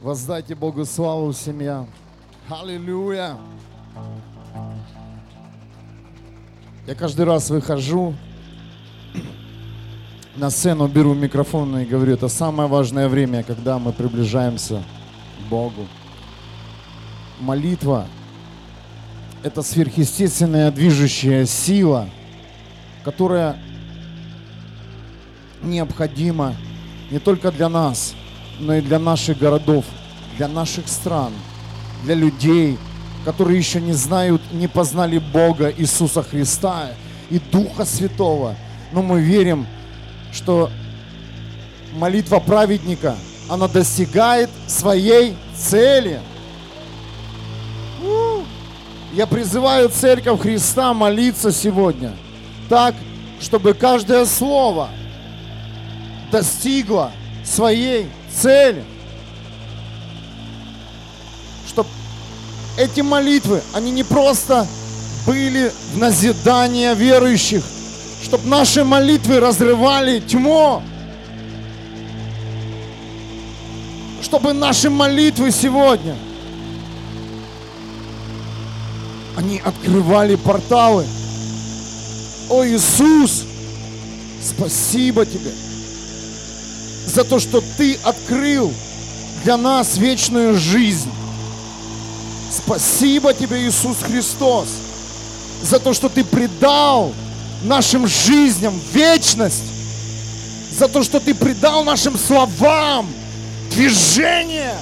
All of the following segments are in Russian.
Воздайте Богу славу, семья. Аллилуйя. Я каждый раз выхожу на сцену, беру микрофон и говорю, это самое важное время, когда мы приближаемся к Богу. Молитва – это сверхъестественная движущая сила, которая необходима не только для нас, но и для наших городов, для наших стран, для людей, которые еще не знают, не познали Бога Иисуса Христа и Духа Святого. Но мы верим, что молитва праведника, она достигает своей цели. Я призываю Церковь Христа молиться сегодня так, чтобы каждое слово достигло своей цели. Чтобы эти молитвы, они не просто были в назидание верующих, чтобы наши молитвы разрывали тьму, чтобы наши молитвы сегодня, они открывали порталы. О Иисус, спасибо Тебе за то, что Ты открыл для нас вечную жизнь. Спасибо Тебе, Иисус Христос, за то, что Ты предал нашим жизням вечность, за то, что Ты придал нашим словам движение.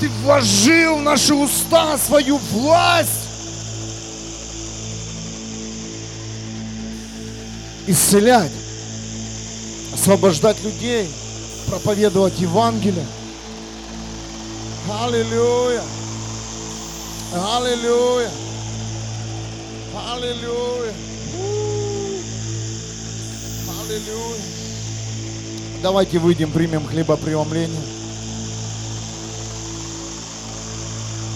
Ты вложил в наши уста свою власть. Исцелять, освобождать людей, проповедовать Евангелие. Аллилуйя. Аллилуйя. Аллилуйя. Аллилуйя. Давайте выйдем, примем хлебопреломление.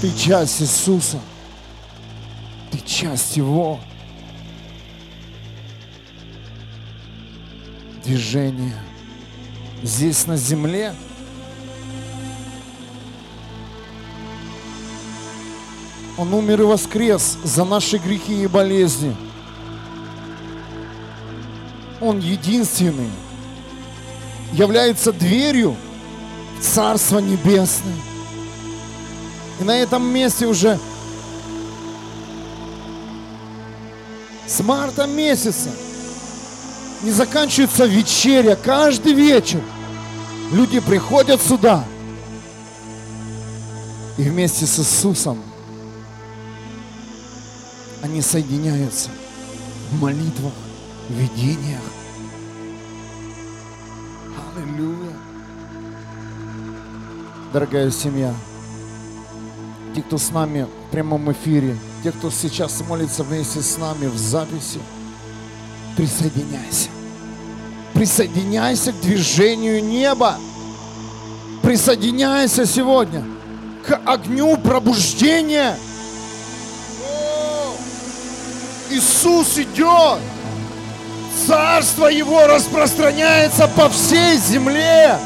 Ты часть Иисуса. Ты часть Его. Движение здесь на земле – Он умер и воскрес за наши грехи и болезни. Он единственный является дверью в Царство Небесное. И на этом месте уже с марта месяца не заканчивается вечеря. Каждый вечер люди приходят сюда и вместе с Иисусом они соединяются в молитвах, в видениях. Аллилуйя. Дорогая семья, те, кто с нами в прямом эфире, те, кто сейчас молится вместе с нами в записи, присоединяйся. Присоединяйся к движению неба. Присоединяйся сегодня к огню пробуждения – Иисус идет. Царство Его распространяется по всей земле.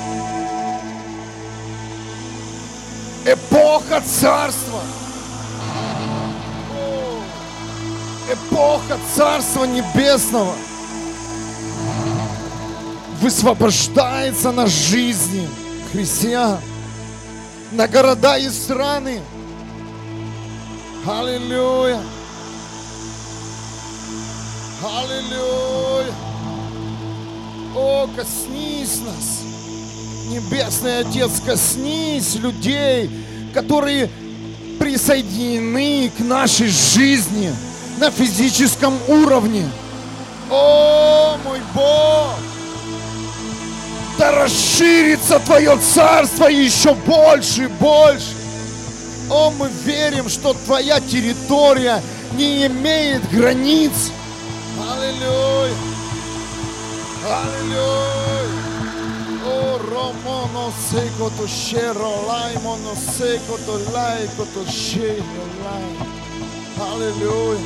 Эпоха царства. Эпоха царства небесного высвобождается на жизни христиан, на города и страны. Аллилуйя. Аллилуйя. О, коснись нас. Небесный Отец, коснись людей, которые присоединены к нашей жизни на физическом уровне. О, мой Бог! Да расширится Твое царство еще больше и больше. О, мы верим, что Твоя территория не имеет границ. Аллилуйя. Аллилуйя. Oh, Romono seco to shero lai mono seco to lai to shero lai. Аллилуйя.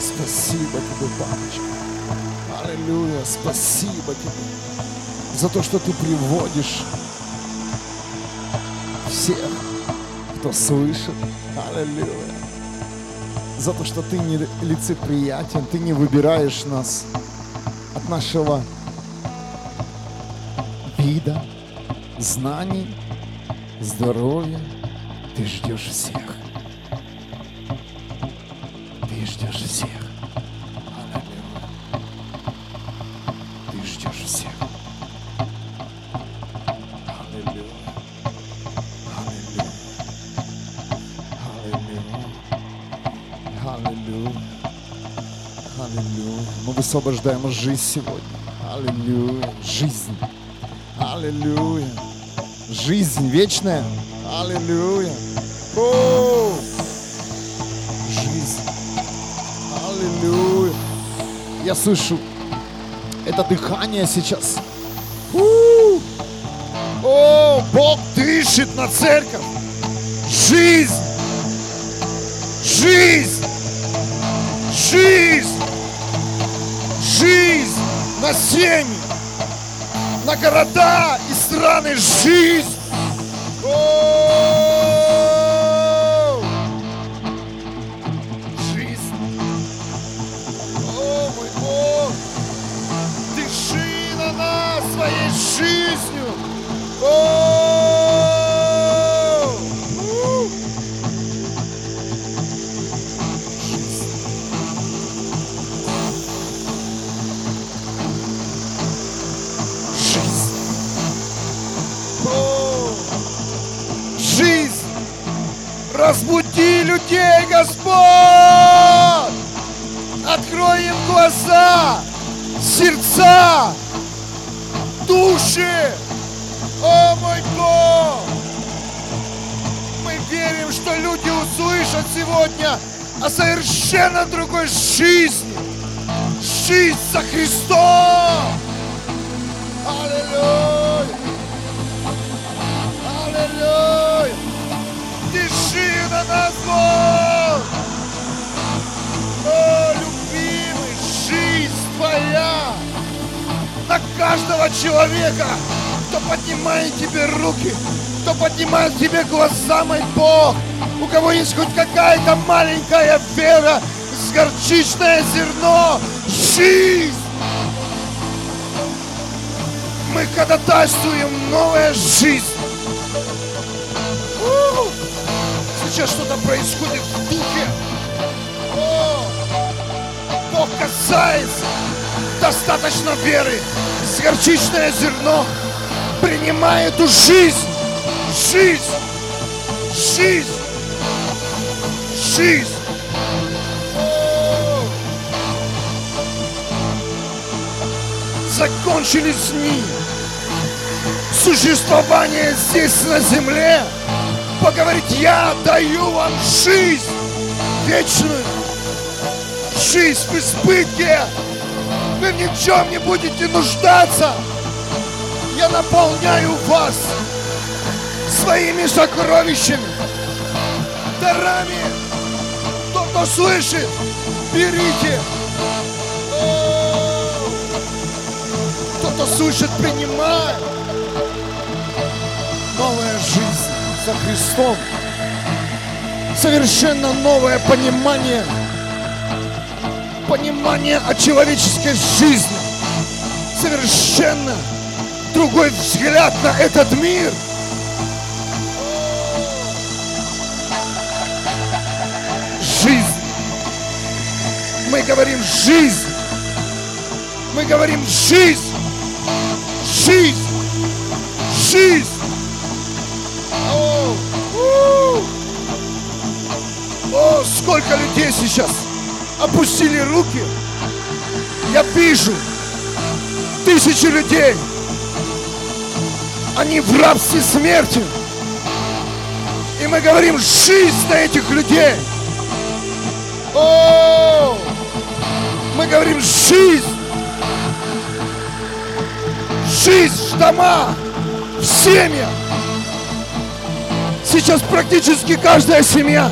Спасибо тебе, папочка. Аллилуйя. Спасибо тебе за то, что ты приводишь всех, кто слышит. Аллилуйя. За то, что ты не лицеприятен, ты не выбираешь нас от нашего вида, знаний, здоровья. Ты ждешь всех. Аллилуйя. Мы высвобождаем жизнь сегодня. Аллилуйя. Жизнь. Аллилуйя. Жизнь вечная. Аллилуйя. О! Жизнь. Аллилуйя. Я слышу это дыхание сейчас. У! О, Бог дышит на церковь. Жизнь. Жизнь. Жизнь. На семьи, на города и страны. Жизнь. Людей, Господь! Открой им глаза, сердца, души. О мой Бог! Мы верим, что люди услышат сегодня о совершенно другой жизни. Жизнь за Христом! Аллилуйя! Бог! О, любимый, жизнь Твоя на каждого человека, кто поднимает тебе руки, кто поднимает тебе глаза, мой Бог, у кого есть хоть какая-то маленькая вера, с горчичное зерно, жизнь. Мы ходатайствуем новая жизнь. Сейчас что-то происходит в духе. О! Бог касается. Достаточно веры. С горчичное зерно. Принимай эту жизнь. Жизнь. Жизнь. Жизнь. О! Закончились дни существования здесь на земле. Поговорить, я даю вам жизнь вечную. Жизнь в избытке. Вы ни в чем не будете нуждаться. Я наполняю вас своими сокровищами, дарами. Тот, кто слышит, берите. О! Тот, кто слышит, принимай. Новая жизнь за Христом. Совершенно новое понимание. Понимание о человеческой жизни. Совершенно другой взгляд на этот мир. Жизнь. Мы говорим жизнь. Мы говорим жизнь. Жизнь. Жизнь. О, сколько людей сейчас опустили руки. Я вижу тысячи людей. Они в рабстве смерти. И мы говорим жизнь на этих людей. О, мы говорим жизнь. Жизнь в домах, в семьях. Сейчас практически каждая семья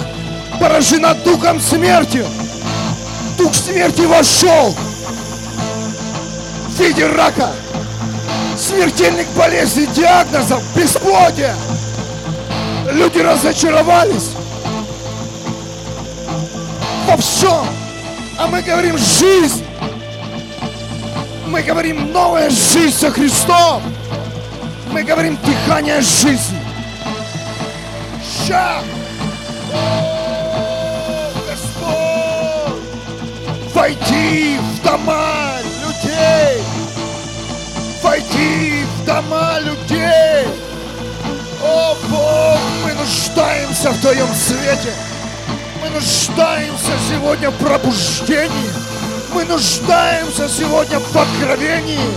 поражена духом смерти. Дух смерти вошел. в виде рака, смертельных болезней, диагнозов, бесплодия. Люди разочаровались во всем. А мы говорим жизнь. Мы говорим новая жизнь со Христом. Мы говорим дыхание жизни. Ща! О, Господь! Войди в дома людей! Войди в дома людей! О, Бог, мы нуждаемся в Твоем свете! Мы нуждаемся сегодня в пробуждении! Мы нуждаемся сегодня в откровении!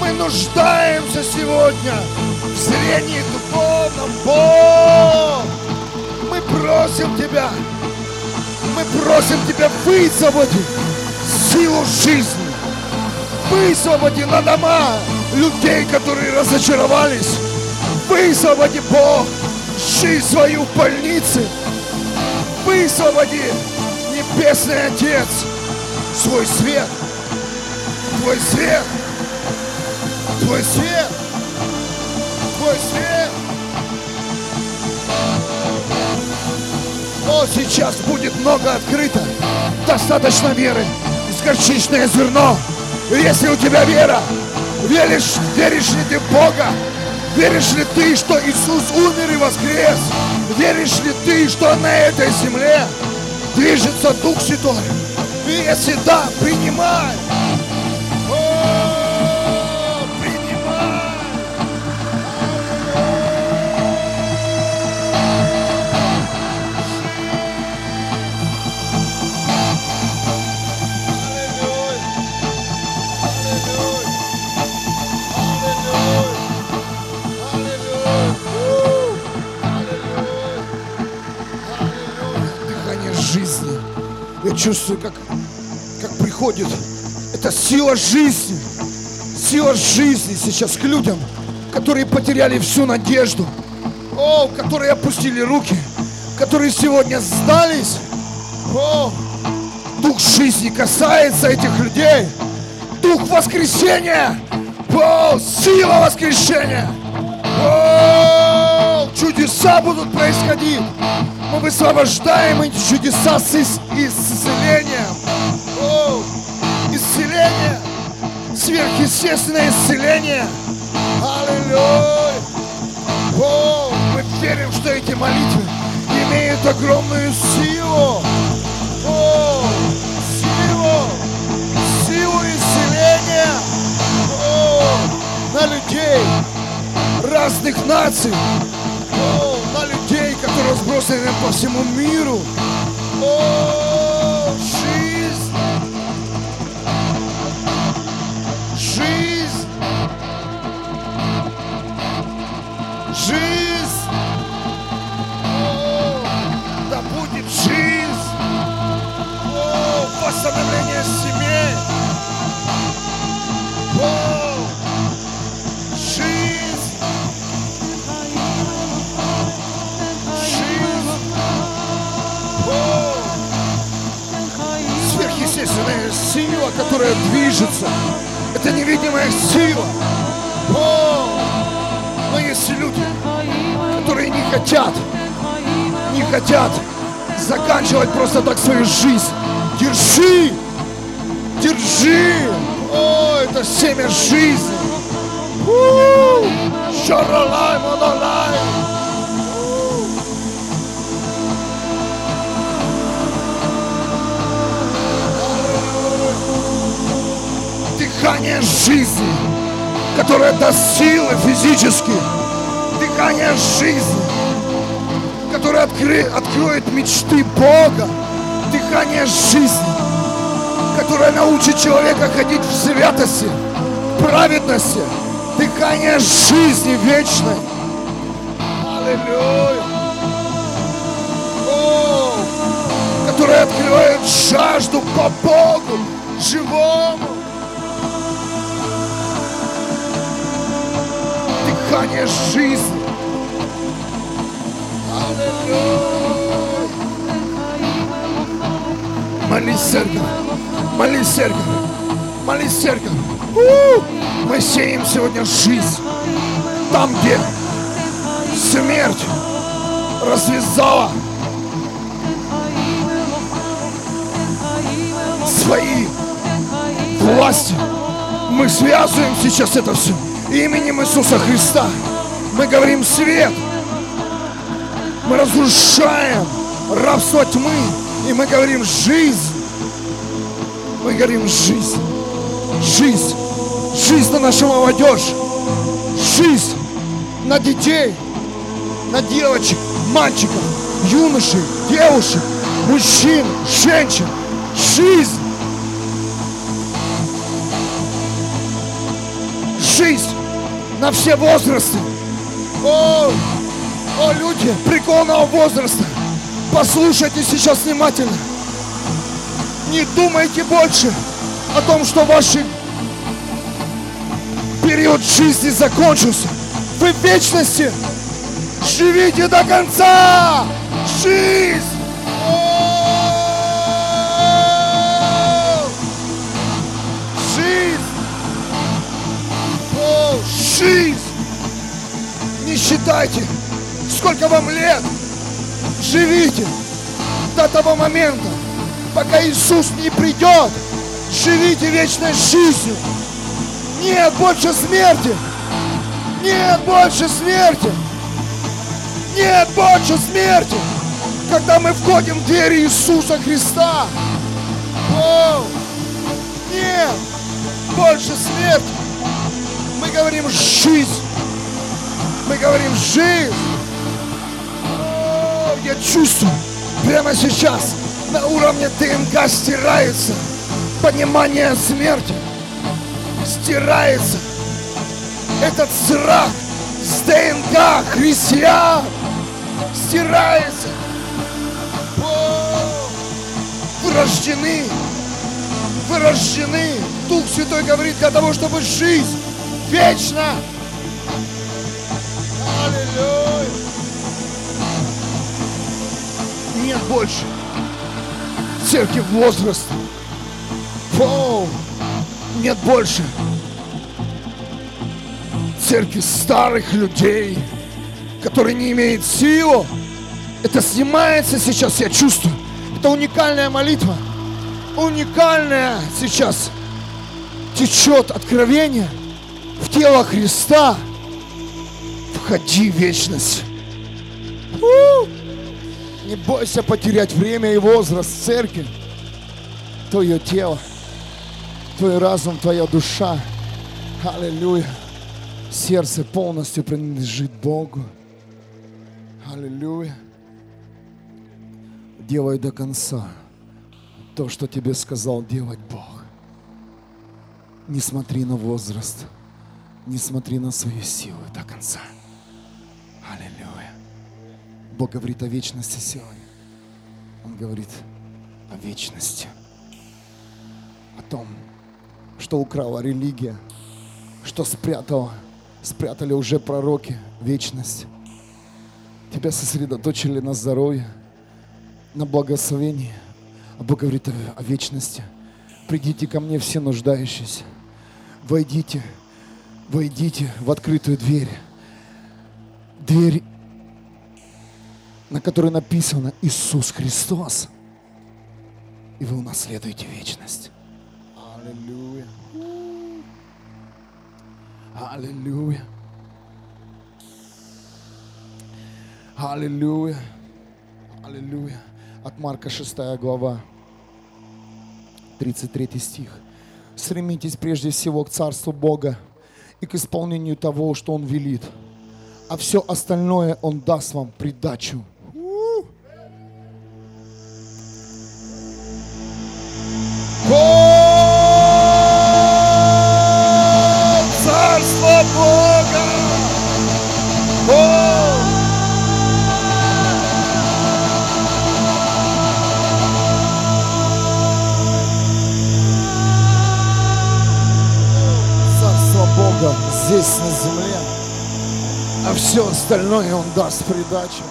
Мы нуждаемся сегодня в зрении духовном! Бог! Просим Тебя! Мы просим Тебя высвободи силу жизни! Высвободи на дома людей, которые разочаровались! Высвободи, Бог, жизнь свою в больнице! Высвободи, Небесный Отец, свой свет! Твой свет! Твой свет! Твой свет! Сейчас будет много открыто. Достаточно веры. С горчичное зерно. Если у тебя вера, веришь, веришь ли ты в Бога? Веришь ли ты, что Иисус умер и воскрес? Веришь ли ты, что на этой земле движется Дух Святой? И если да, принимай. Чувствую, как, как приходит эта сила жизни. Сила жизни сейчас к людям, которые потеряли всю надежду. О, которые опустили руки, которые сегодня сдались. О, Дух жизни касается этих людей. Дух воскресения. О, сила воскрешения. О, чудеса будут происходить. Мы высвобождаем эти чудеса с ис- исцелением. Сверхъестественное исцеление. Аллилуйя. О, мы верим, что эти молитвы имеют огромную силу. О, силу. Силу исцеления. О, на людей разных наций. О, на людей, которые разбросаны по всему миру. О, жизнь. Просто так свою жизнь. Держи! Держи! О, это семя жизни! У, Шаралай, монолай! Дыхание жизни, которое даст силы физически. Дыхание жизни, которое откры- откроет мечты Бога. Дыхание жизни, которое научит человека ходить в святости, праведности. Дыхание жизни вечной. Аллилуйя. О, которое открывает жажду по Богу, живому. Дыхание жизни. Аллилуйя. Молись, церковь. Молись, церковь. Молись, церковь. У! Мы сеем сегодня жизнь. Там, где смерть развязала свои власти. Мы связываем сейчас это все именем Иисуса Христа. Мы говорим свет. Мы разрушаем рабство тьмы. И мы говорим жизнь. Мы говорим жизнь. Жизнь. Жизнь на нашу молодежь. Жизнь на детей, на девочек, мальчиков, юношей, девушек, мужчин, женщин. Жизнь. Жизнь на все возрасты. О, о, люди преклонного возраста, послушайте сейчас внимательно. Не думайте больше о том, что ваш период жизни закончился. Вы в вечности. Живите до конца. Жизнь. О! Жизнь. О, жизнь. Не считайте, сколько вам лет. Живите до того момента, пока Иисус не придет. Живите вечной жизнью. Нет больше смерти. Нет больше смерти. Нет больше смерти. Когда мы входим в двери Иисуса Христа. О, нет больше смерти. Мы говорим жизнь. Мы говорим жизнь. Я чувствую прямо сейчас на уровне ДНК стирается понимание смерти. Стирается этот страх с ДНК христиан стирается. О, вы рождены, вы рождены. Дух Святой говорит для того, чтобы жизнь вечно. Нет больше церкви возраста. О, нет больше церкви старых людей, которые не имеют силу. Это снимается сейчас, я чувствую. Это уникальная молитва. Уникальная сейчас течет откровение в тело Христа. Входи в вечность. Не бойся потерять время и возраст церкви. Твое тело, твой разум, твоя душа. Аллилуйя. Сердце полностью принадлежит Богу. Аллилуйя. Делай до конца то, что тебе сказал делать Бог. Не смотри на возраст, не смотри на свои силы до конца. Аллилуйя. Бог говорит о вечности сегодня. Он говорит о вечности. О том, что украла религия, что спрятала спрятали уже пророки вечность. Тебя сосредоточили на здоровье, на благословении. А Бог говорит о, о вечности. Придите ко мне все нуждающиеся. Войдите, войдите в открытую дверь. Дверь, на которой написано Иисус Христос. И вы унаследуете вечность. Аллилуйя. Аллилуйя. Аллилуйя. Аллилуйя. От Марка 6 глава, 33 стих. Стремитесь прежде всего к Царству Бога и к исполнению того, что Он велит. А все остальное Он даст вам придачу. Все остальное Он даст придачу.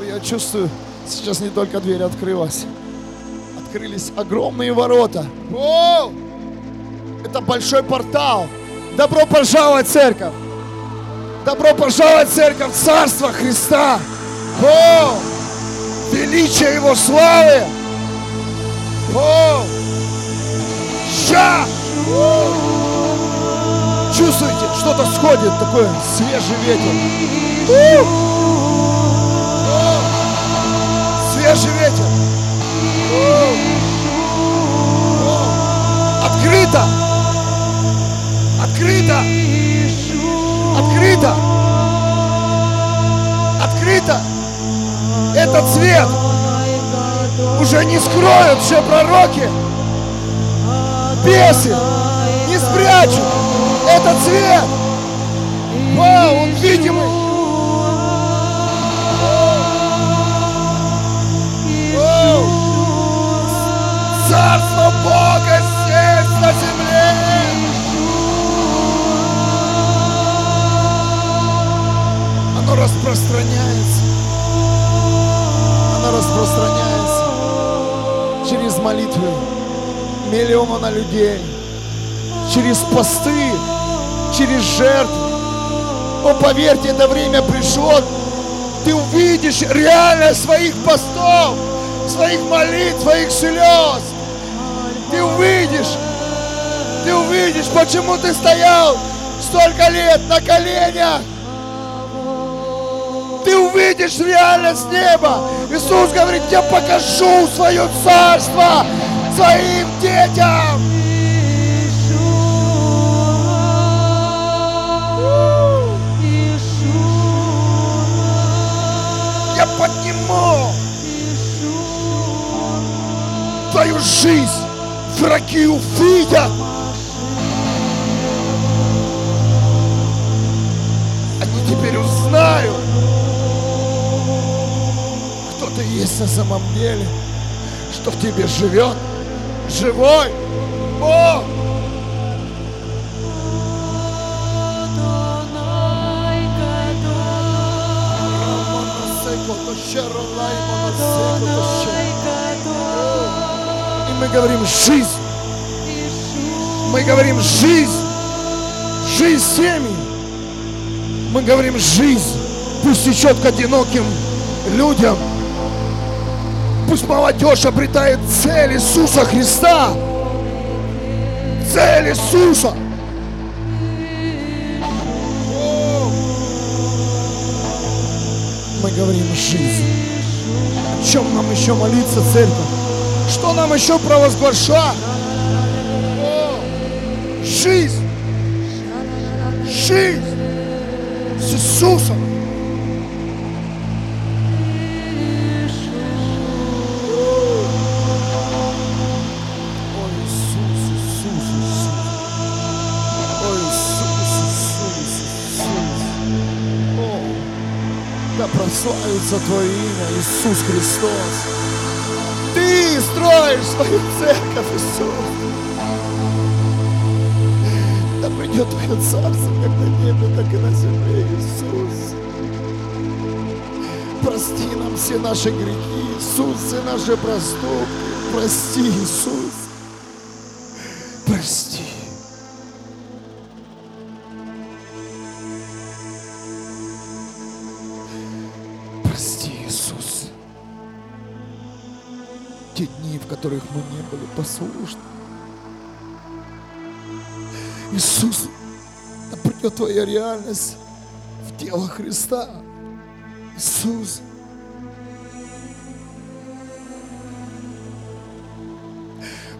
Я чувствую, сейчас не только дверь открылась, открылись огромные ворота. О! Это большой портал. Добро пожаловать, церковь! Добро пожаловать, церковь, Царство Христа! О! Величие Его славы! О! Ща! Чувствуете, что-то сходит, такой свежий ветер. Свежий ветер. Открыто! Открыто! Открыто! Открыто! Этот цвет уже не скроют все пророки. Бесы не спрячут этот цвет. Вау, он видимый. Вау. Царство Бога здесь на земле. Оно распространяется. Оно распространяется через молитвы миллиона людей, через посты, через жертвы. О, поверьте, это время пришло. Ты увидишь реальность своих постов, своих молитв, своих слез. Ты увидишь, ты увидишь, почему ты стоял столько лет на коленях. Ты увидишь реальность неба. Иисус говорит, я покажу свое царство своим детям. Жизнь. Враги увидят. Они теперь узнают, кто ты есть на самом деле, что в тебе живет живой Бог. Говорим жизнь. Мы говорим жизнь. Жизнь семьи. Мы говорим жизнь. Пусть течет к одиноким людям. Пусть молодежь обретает цель Иисуса Христа. Цель Иисуса. Мы говорим жизнь. О чем нам еще молиться, церковь? Что нам еще провозглашать? О, Жизнь. Жизнь с Иисусом. Ой, Иисус, Иисус, Иисус. Ой, Иисус, Иисус, Иисус. О, да прославится Твое имя, Иисус Христос. Ты строишь свою церковь, Иисус. Да придет Твое царство, как на небе, так и на земле, Иисус. Прости нам все наши грехи, Иисус, все наши проступки. Прости, Иисус. Прости. Которых мы не были послушны. Иисус, да придет Твоя реальность в тело Христа. Иисус.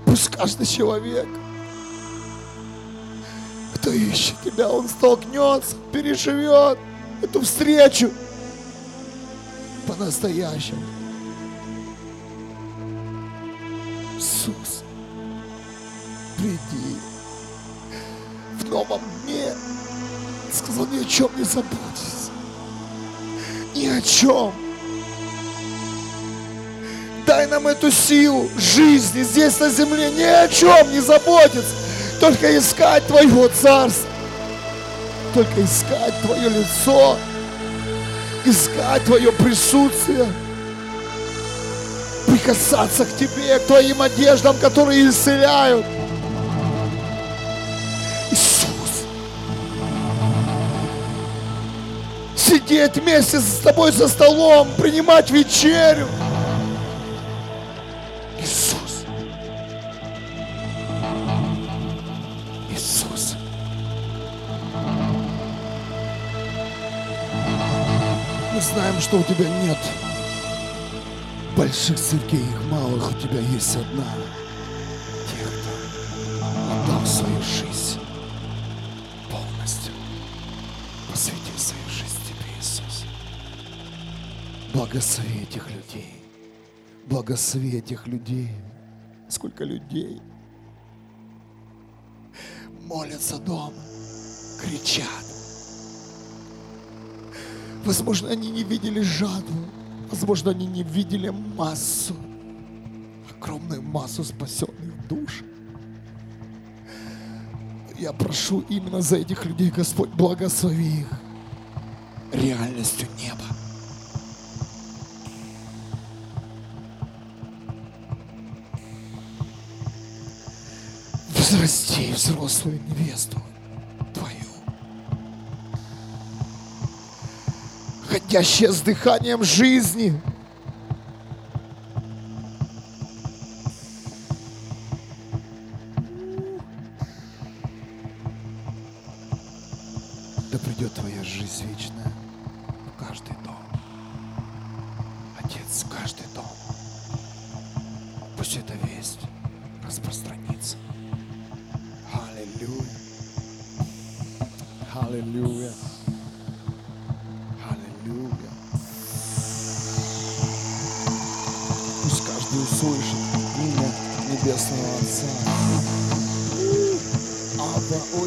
Пусть каждый человек, кто ищет Тебя, он столкнется, переживет эту встречу по-настоящему. Иисус, приди в новом дне. Сказал, ни о чем не заботьтесь. Ни о чем. Дай нам эту силу жизни здесь на земле. Ни о чем не заботиться. Только искать Твоего Царства. Только искать Твое лицо. Искать Твое присутствие прикасаться к Тебе, к Твоим одеждам, которые исцеляют. Иисус, сидеть вместе с Тобой за столом, принимать вечерю. Иисус, Иисус, мы знаем, что у Тебя нет больших церквей, их малых, у тебя есть одна. Тех, кто отдал свою жизнь полностью. Посвятил свою жизнь тебе, Иисус. Благослови этих людей. Благослови этих людей. Сколько людей молятся дома, кричат. Возможно, они не видели жатву. Возможно, они не видели массу, огромную массу спасенных душ. Я прошу именно за этих людей, Господь, благослови их реальностью неба. Взрасти взрослую невесту Ходящая с дыханием жизни. Да придет твоя жизнь вечная в каждый дом. Отец, в каждый дом. Пусть эта весть o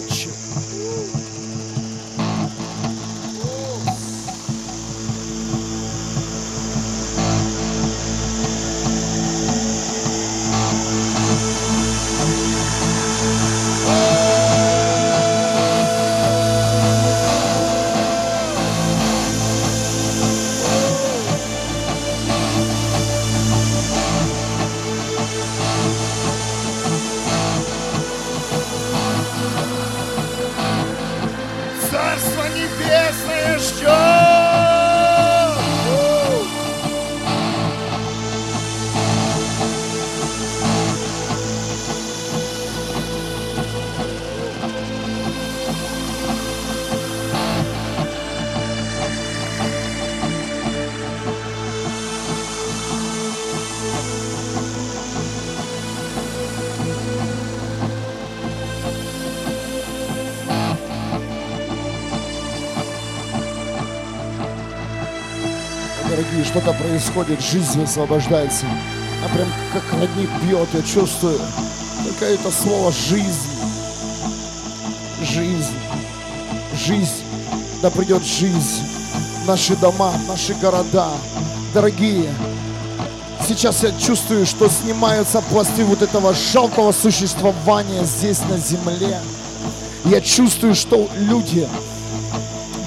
что-то происходит, жизнь высвобождается. А прям как родник бьет, я чувствую. Только это слово жизнь. Жизнь. Жизнь. Да придет жизнь. Наши дома, наши города. Дорогие, сейчас я чувствую, что снимаются пласты вот этого жалкого существования здесь на земле. Я чувствую, что люди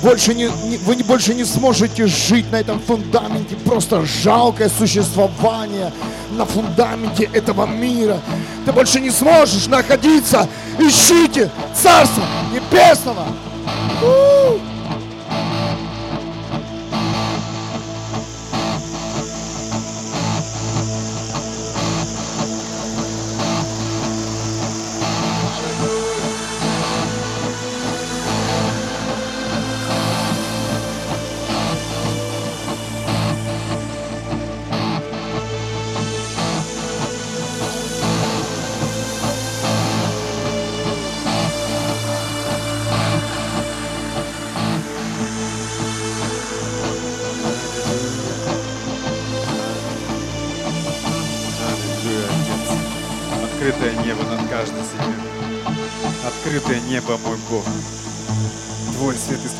больше не, не- вы больше не сможете жить на этом фундаменте, просто жалкое существование на фундаменте этого мира. Ты больше не сможешь находиться. Ищите Царство Небесного. У!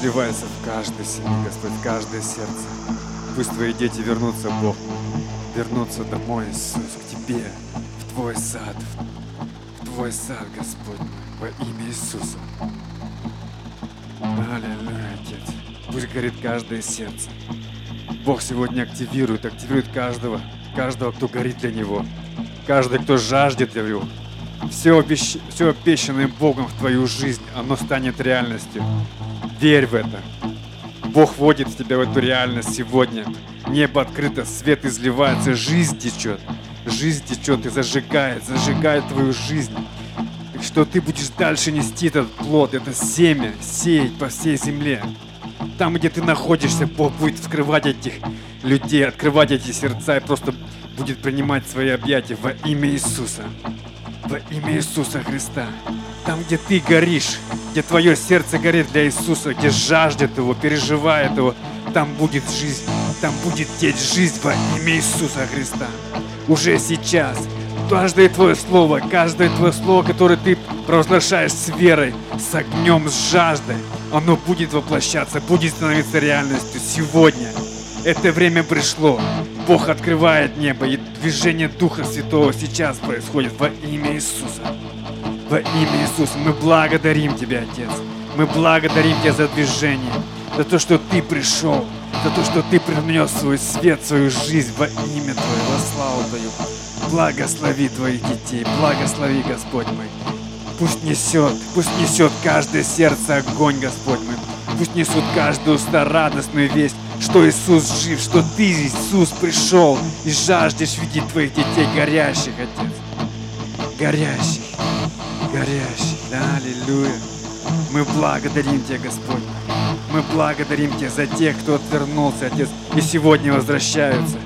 Свет изливается в каждой семье, Господь, в каждое сердце. Пусть Твои дети вернутся, Бог. Вернутся домой, Иисус, к Тебе, в Твой сад, в, Твой сад, Господь, во имя Иисуса. Аллилуйя, Отец. Пусть горит каждое сердце. Бог сегодня активирует, активирует каждого, каждого, кто горит для Него, каждый, кто жаждет для Него. Все, обещ... все обещанное Богом в твою жизнь, оно станет реальностью. Верь в это. Бог вводит тебя в эту реальность сегодня. Небо открыто, свет изливается, жизнь течет. Жизнь течет и зажигает, зажигает твою жизнь. И что ты будешь дальше нести этот плод, это семя, сеять по всей земле. Там, где ты находишься, Бог будет вскрывать этих людей, открывать эти сердца и просто будет принимать свои объятия во имя Иисуса. Во имя Иисуса Христа. Там, где ты горишь, где твое сердце горит для Иисуса, где жаждет Его, переживает Его, там будет жизнь, там будет течь жизнь во имя Иисуса Христа. Уже сейчас. Каждое твое слово, каждое твое слово, которое ты провозглашаешь с верой, с огнем, с жаждой, оно будет воплощаться, будет становиться реальностью сегодня. Это время пришло. Бог открывает небо, и движение Духа Святого сейчас происходит во имя Иисуса. Во имя Иисуса мы благодарим Тебя, Отец. Мы благодарим Тебя за движение, за то, что Ты пришел, за то, что Ты принес свой свет, свою жизнь во имя Твое, во славу Твою. Благослови Твоих детей, благослови, Господь мой. Пусть несет, пусть несет каждое сердце огонь, Господь мой. Пусть несут каждую уста радостную весть, что Иисус жив, что Ты, Иисус, пришел и жаждешь видеть Твоих детей горящих, Отец. Горящих, горящих. Аллилуйя. Мы благодарим Тебя, Господь. Мы благодарим Тебя за тех, кто отвернулся, Отец, и сегодня возвращаются.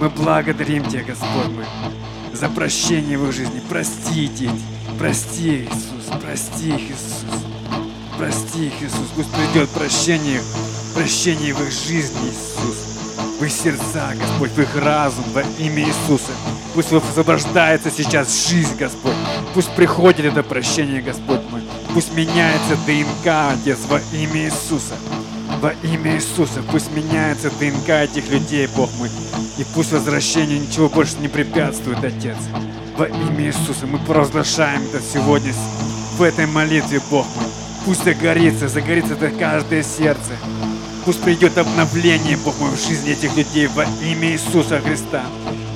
Мы благодарим Тебя, Господь мой, за прощение в их жизни. Простите, прости, Иисус, прости их, Иисус. Прости их, Иисус. Пусть придет прощение, прощение в их жизни, Иисус. В их сердца, Господь, в их разум, во имя Иисуса. Пусть высвобождается сейчас жизнь, Господь. Пусть приходит это прощение, Господь мой. Пусть меняется ДНК, Отец, во имя Иисуса. Во имя Иисуса пусть меняется ДНК этих людей, Бог мой. И пусть возвращение ничего больше не препятствует, Отец. Во имя Иисуса мы провозглашаем это сегодня в этой молитве, Бог мой. Пусть загорится, загорится это каждое сердце. Пусть придет обновление, Бог мой, в жизни этих людей во имя Иисуса Христа.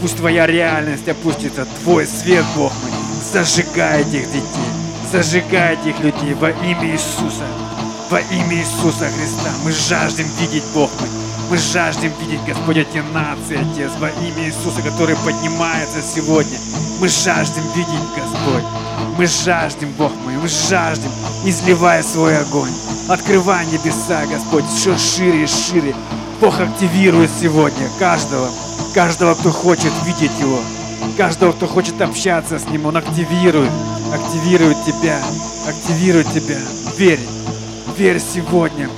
Пусть Твоя реальность опустится, Твой свет, Бог мой, зажигает этих детей, зажигает этих людей во имя Иисуса. Во имя Иисуса Христа мы жаждем видеть, Бог мой, мы жаждем видеть, Господь, эти нации, Отец, во имя Иисуса, который поднимается сегодня. Мы жаждем видеть, Господь. Мы жаждем, Бог мой, мы жаждем, изливая свой огонь. Открывай небеса, Господь, все шире и шире. Бог активирует сегодня каждого, каждого, кто хочет видеть Его, каждого, кто хочет общаться с Ним, Он активирует, активирует тебя, активирует тебя. Верь, верь сегодня.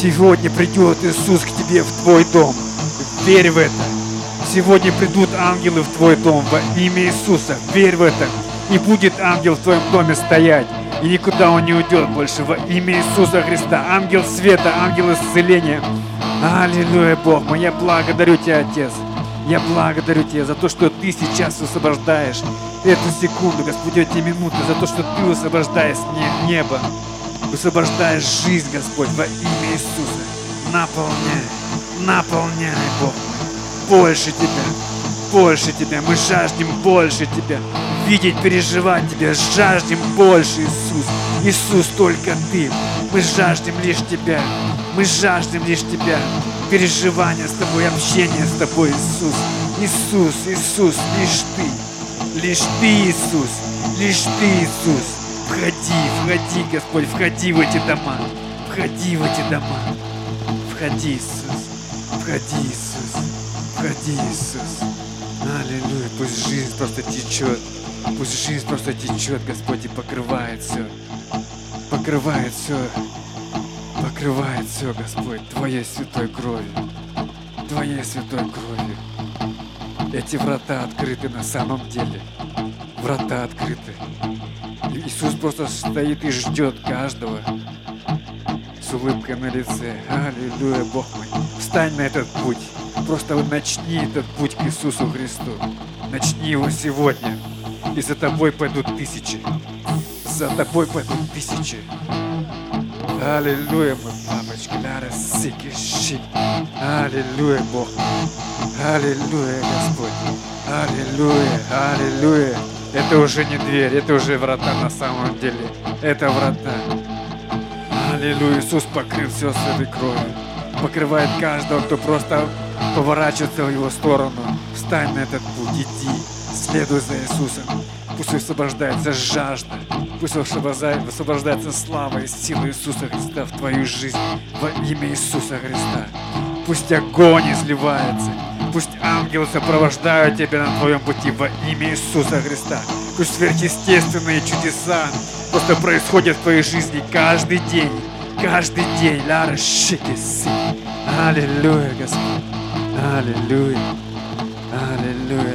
Сегодня придет Иисус к тебе в твой дом. Верь в это. Сегодня придут ангелы в твой дом во имя Иисуса. Верь в это. И будет ангел в твоем доме стоять. И никуда он не уйдет больше во имя Иисуса Христа. Ангел света, ангел исцеления. Аллилуйя, Бог мой. Я благодарю Тебя, Отец. Я благодарю Тебя за то, что Ты сейчас высвобождаешь эту секунду, Господь, эти минуты, за то, что Ты высвобождаешь не- небо, высвобождаешь жизнь, Господь, во имя Иисуса. Наполняй, наполняй, Бог. Больше Тебя, больше Тебя. Мы жаждем больше Тебя. Видеть, переживать Тебя. Жаждем больше, Иисус. Иисус, только Ты. Мы жаждем лишь Тебя. Мы жаждем лишь Тебя. Переживания с Тобой, общение с Тобой, Иисус. Иисус, Иисус, лишь Ты. Лишь Ты, Иисус. Лишь Ты, Иисус. Входи, входи, Господь, входи в эти дома. Входи в эти дома. Входи, Иисус. Входи, Иисус. Входи, Иисус. Аллилуйя. Пусть жизнь просто течет. Пусть жизнь просто течет, Господь, и покрывает все. Покрывает все. Покрывает все, Господь, Твоей святой кровью. Твоей святой кровью. Эти врата открыты на самом деле. Врата открыты. Иисус просто стоит и ждет каждого с улыбкой на лице. Аллилуйя, Бог мой. Встань на этот путь. Просто начни этот путь к Иисусу Христу. Начни его сегодня. И за тобой пойдут тысячи. За тобой пойдут тысячи. Аллилуйя, мой папочка, ляра сики щи. Аллилуйя, Бог. Аллилуйя, Господь. Аллилуйя, аллилуйя. Это уже не дверь, это уже врата на самом деле. Это врата. Аллилуйя, Иисус покрыл все с этой кровью. покрывает каждого, кто просто поворачивается в его сторону. Встань на этот путь, иди, следуй за Иисусом. Пусть высвобождается жажда, пусть высвобождается слава и сила Иисуса Христа в твою жизнь во имя Иисуса Христа. Пусть огонь изливается, пусть ангелы сопровождают тебя на твоем пути во имя Иисуса Христа. Пусть сверхъестественные чудеса просто происходят в твоей жизни каждый день, каждый день. Ляра шикиси. Аллилуйя, Господь. Аллилуйя. Аллилуйя,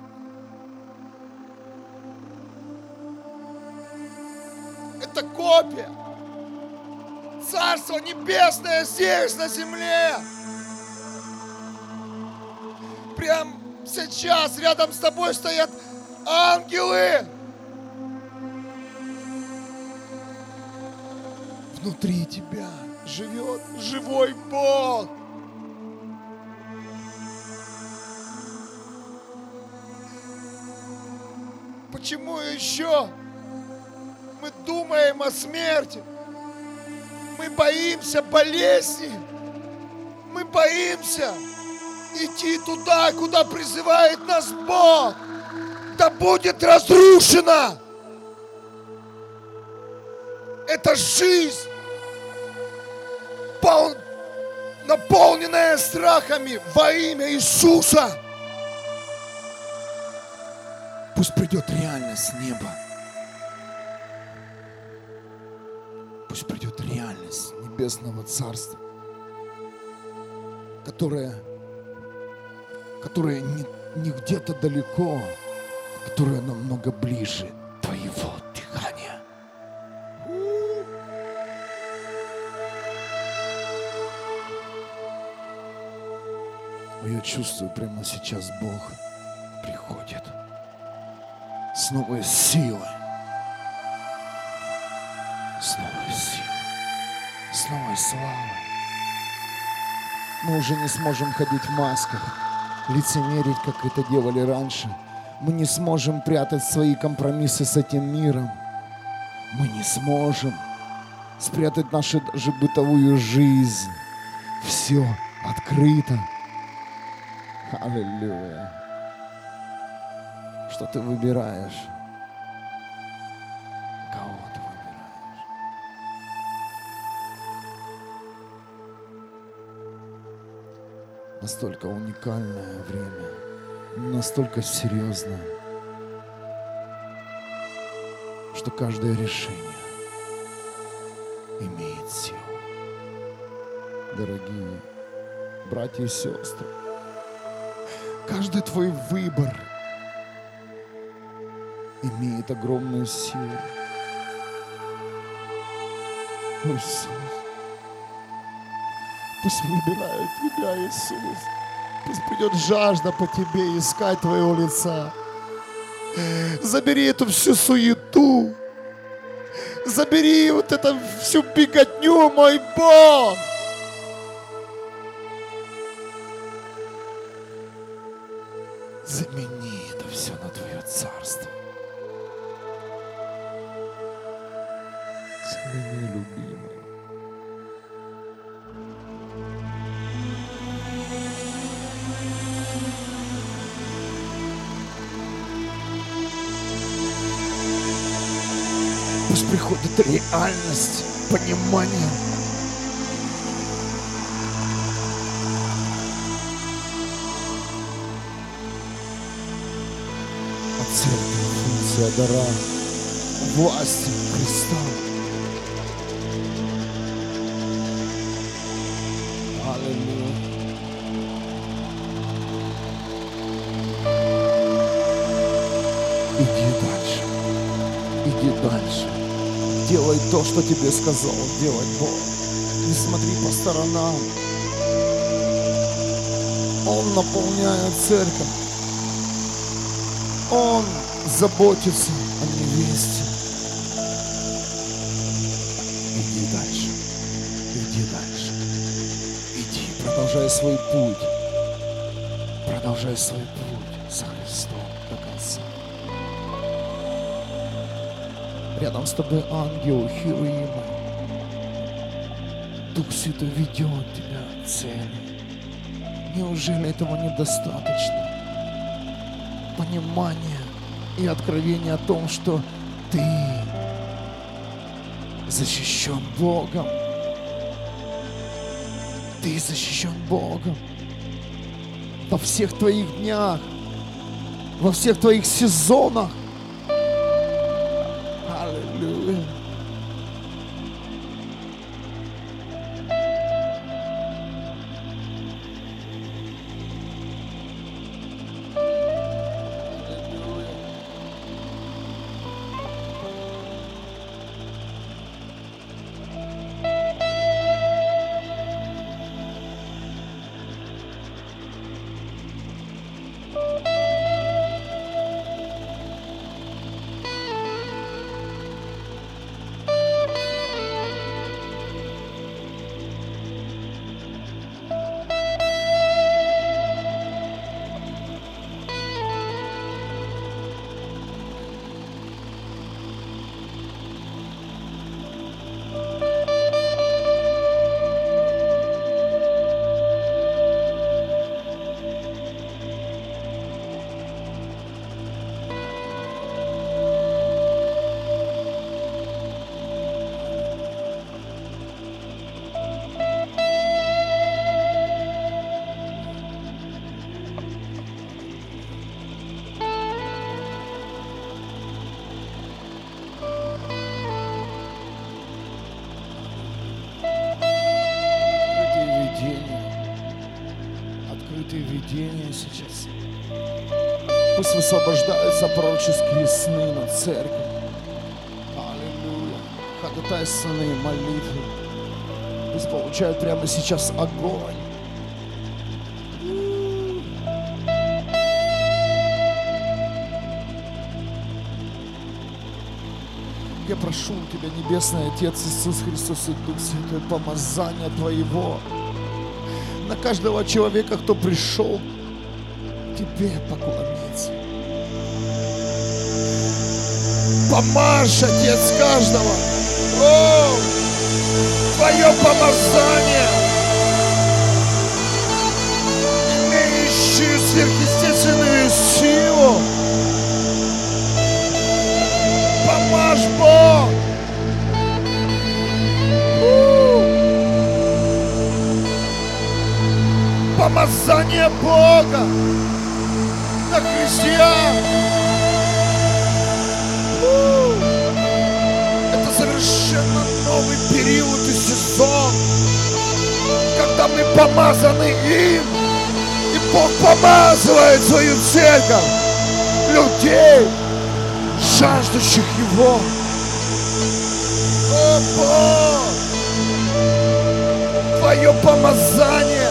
копия. Царство небесное здесь, на земле. Прям сейчас рядом с тобой стоят ангелы. внутри тебя живет живой Бог. Почему еще думаем о смерти? Мы боимся болезни. Мы боимся идти туда, куда призывает нас Бог. Да будет разрушена эта жизнь пол, наполненная страхами во имя Иисуса. Пусть придет реальность неба. Пусть придет реальность небесного царства, которая, которая не, не где-то далеко, которая намного ближе твоего я чувствую, прямо сейчас Бог приходит с новой силой. С новой славой. Мы уже не сможем ходить в масках, лицемерить, как это делали раньше. Мы не сможем прятать свои компромиссы с этим миром. Мы не сможем спрятать нашу даже бытовую жизнь. Все открыто. Аллилуйя. Что ты выбираешь? Настолько уникальное время, настолько серьезное, что каждое решение имеет силу. Дорогие братья и сестры, Каждый твой выбор имеет огромную силу. Иисус. Пусть выбирает тебя, Иисус. Пусть придет жажда по тебе искать твоего лица. Забери эту всю суету. Забери вот эту всю беготню, мой Бог. Приходит реальность, понимание. От функция дара, власти Христа. То, что тебе сказал делать Бог. Не смотри по сторонам. Он наполняет церковь. Он заботится о невесте. Иди дальше. Иди дальше. Иди, продолжай свой путь. Продолжай свой путь Рядом с тобой ангел Хируима. Дух Святой ведет тебя к цели. Неужели этого недостаточно? Понимание и откровение о том, что ты защищен Богом. Ты защищен Богом во всех твоих днях, во всех твоих сезонах. Высвобождаются пророческие сны на церковь. Аллилуйя. Ходатайственные молитвы. Пусть получают прямо сейчас огонь. Я прошу у Тебя, Небесный Отец Иисус Христос и Дух Святой, помазания Твоего на каждого человека, кто пришел Тебе поклониться. Помажь, Отец, каждого. О, Твое помазание, имеющее сверхъестественную силу, Помажь, Бог! Помазание Бога на христиан! Сезон, когда мы помазаны им, и Бог помазывает свою церковь, людей, жаждущих Его. О, Бог! Твое помазание!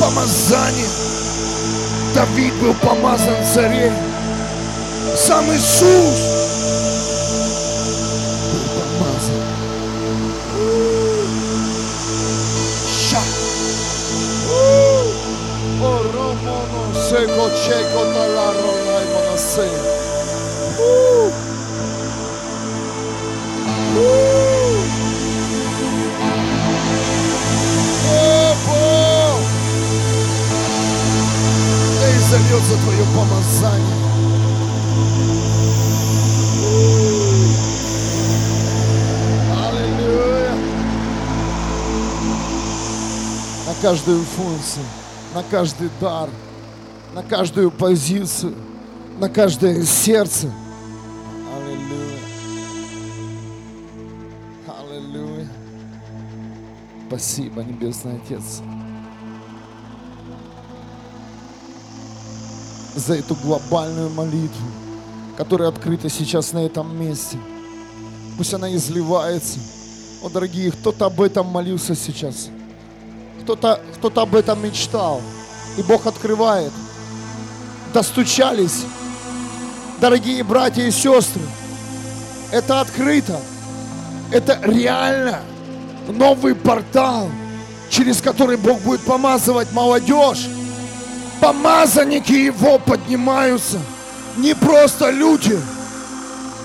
Помазание! Давид был помазан царем. Сам Иисус был помазан. Ша. O Romono seko cheko talaro raimono se. Uh. Каждую функцию, на каждый дар, на каждую позицию, на каждое сердце. Аллилуйя. Аллилуйя. Спасибо, Небесный Отец. за эту глобальную молитву, которая открыта сейчас на этом месте. Пусть она изливается. О, дорогие, кто-то об этом молился сейчас. Кто-то кто об этом мечтал. И Бог открывает. Достучались. Дорогие братья и сестры, это открыто. Это реально новый портал, через который Бог будет помазывать молодежь помазанники Его поднимаются. Не просто люди,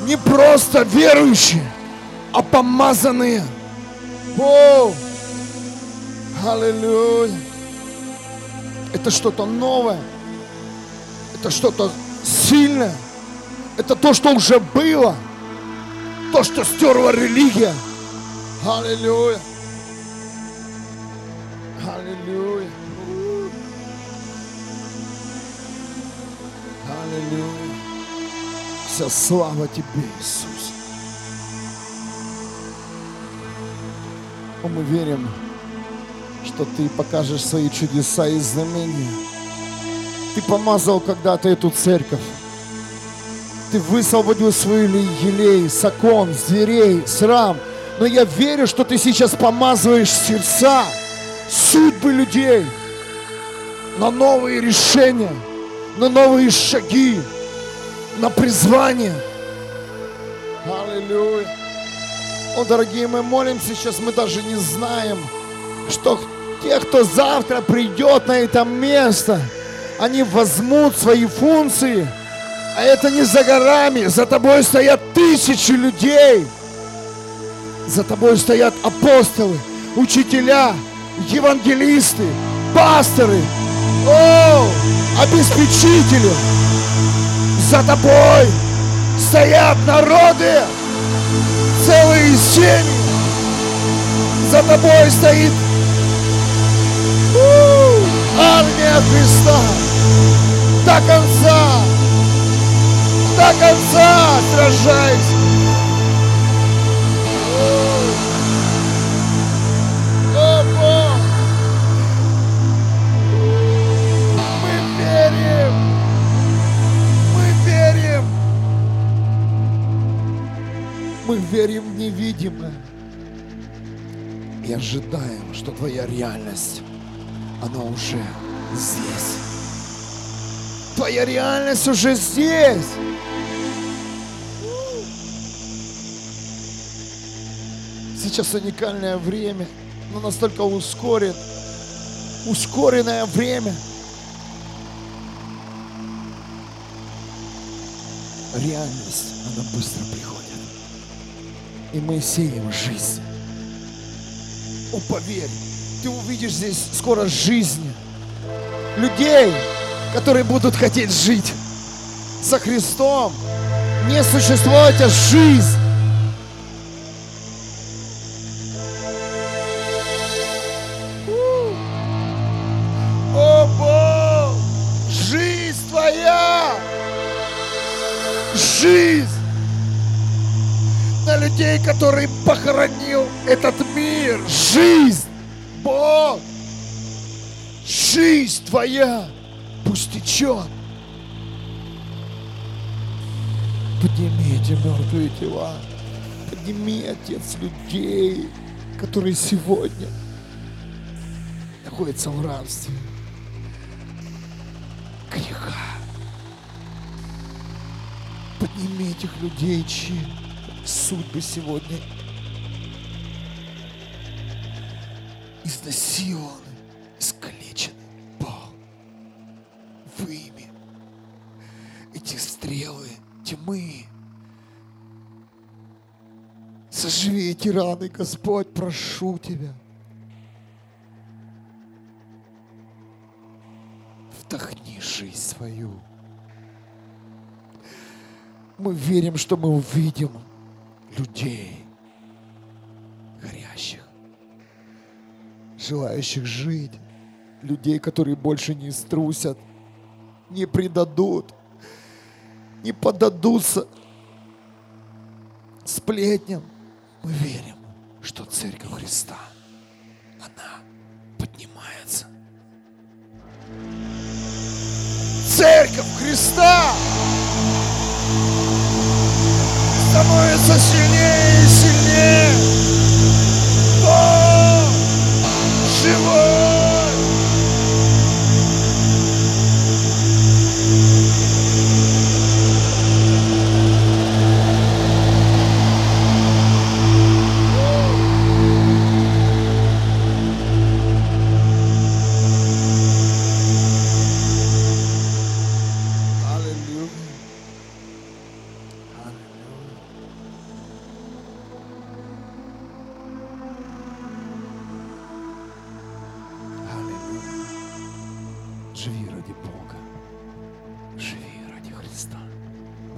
не просто верующие, а помазанные. О, аллилуйя. Это что-то новое. Это что-то сильное. Это то, что уже было. То, что стерла религия. Аллилуйя. Аллилуйя. Аллилуйя. Вся слава Тебе, Иисус. Мы верим, что Ты покажешь свои чудеса и знамения. Ты помазал когда-то эту церковь. Ты высвободил свой елей, сакон, зверей, срам. Но я верю, что Ты сейчас помазываешь сердца, судьбы людей на новые решения – на новые шаги, на призвание. Аллилуйя. О, дорогие, мы молимся сейчас, мы даже не знаем, что те, кто завтра придет на это место, они возьмут свои функции, а это не за горами, за тобой стоят тысячи людей, за тобой стоят апостолы, учителя, евангелисты, пасторы. О, обеспечителю. За тобой стоят народы, целые семьи. За тобой стоит армия Христа. До конца, до конца! Сражайся. мы верим в невидимое. И ожидаем, что Твоя реальность, она уже здесь. Твоя реальность уже здесь. Сейчас уникальное время, но настолько ускорен, ускоренное время. Реальность, она быстро приходит и мы сеем жизнь. О, поверь, ты увидишь здесь скоро жизнь людей, которые будут хотеть жить со Христом. Не существует, а жизнь. О, Бог, жизнь твоя, жизнь на людей, который похоронил этот мир. Жизнь, Бог, жизнь твоя пусть течет. Подними эти мертвые тела. Подними, Отец, людей, которые сегодня находятся в рабстве греха. Подними этих людей, чьи судьбы сегодня изнасилованы, искалечены. Бог, выми эти стрелы тьмы. Соживи эти раны, Господь, прошу Тебя. Вдохни жизнь свою. Мы верим, что мы увидим людей, желающих жить людей, которые больше не струсят, не предадут, не поддадутся сплетням. Мы верим, что Церковь Христа, она поднимается. Церковь Христа становится сильнее и сильнее. Живой!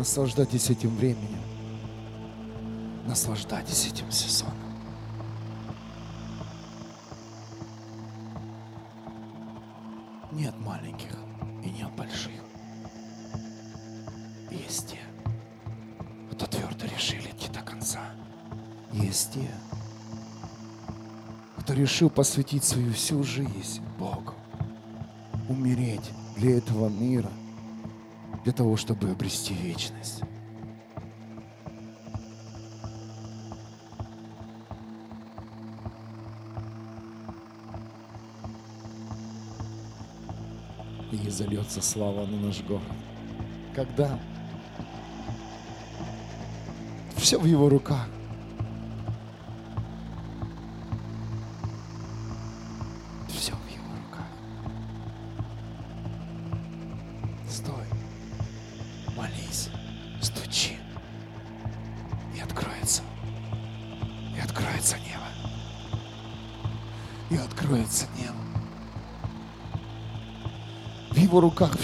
Наслаждайтесь этим временем. Наслаждайтесь этим сезоном. Нет маленьких и нет больших. Есть те, кто твердо решили идти до конца. Есть те, кто решил посвятить свою всю жизнь Богу, умереть для этого мира, для того, чтобы обрести вечность. И зальется слава на наш город. Когда все в его руках.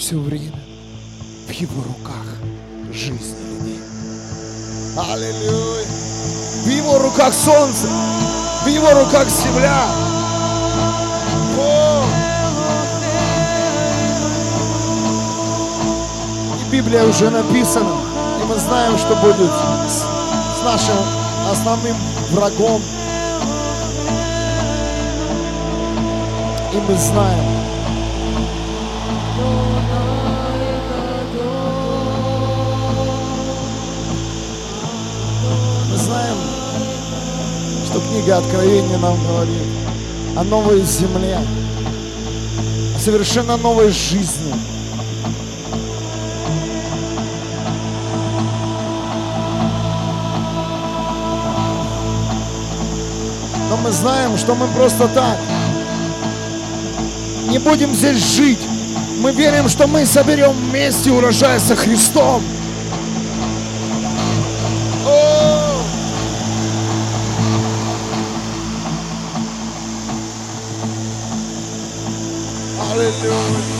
Все время. В его руках жизнь людей. Аллилуйя. В его руках солнце. В его руках земля. О! И Библия уже написана. И мы знаем, что будет с, с нашим основным врагом. И мы знаем, что книга Откровения нам говорит о новой земле, о совершенно новой жизни. Но мы знаем, что мы просто так не будем здесь жить. Мы верим, что мы соберем вместе урожай со Христом. Аллилуйя.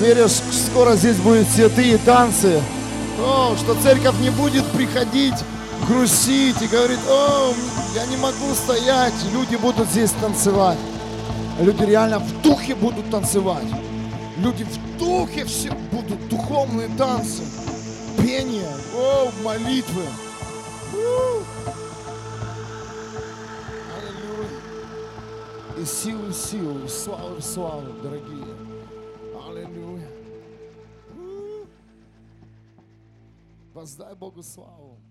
Верю, скоро здесь будут святые танцы. О, что церковь не будет приходить, грустить и говорить, о, я не могу стоять. Люди будут здесь танцевать. Люди реально в духе будут танцевать. Люди в духе все будут духовные танцы, пение, о, молитвы. Аллилуйя. И силу силу, славу славу, дорогие. Аллилуйя. У. Воздай Богу славу.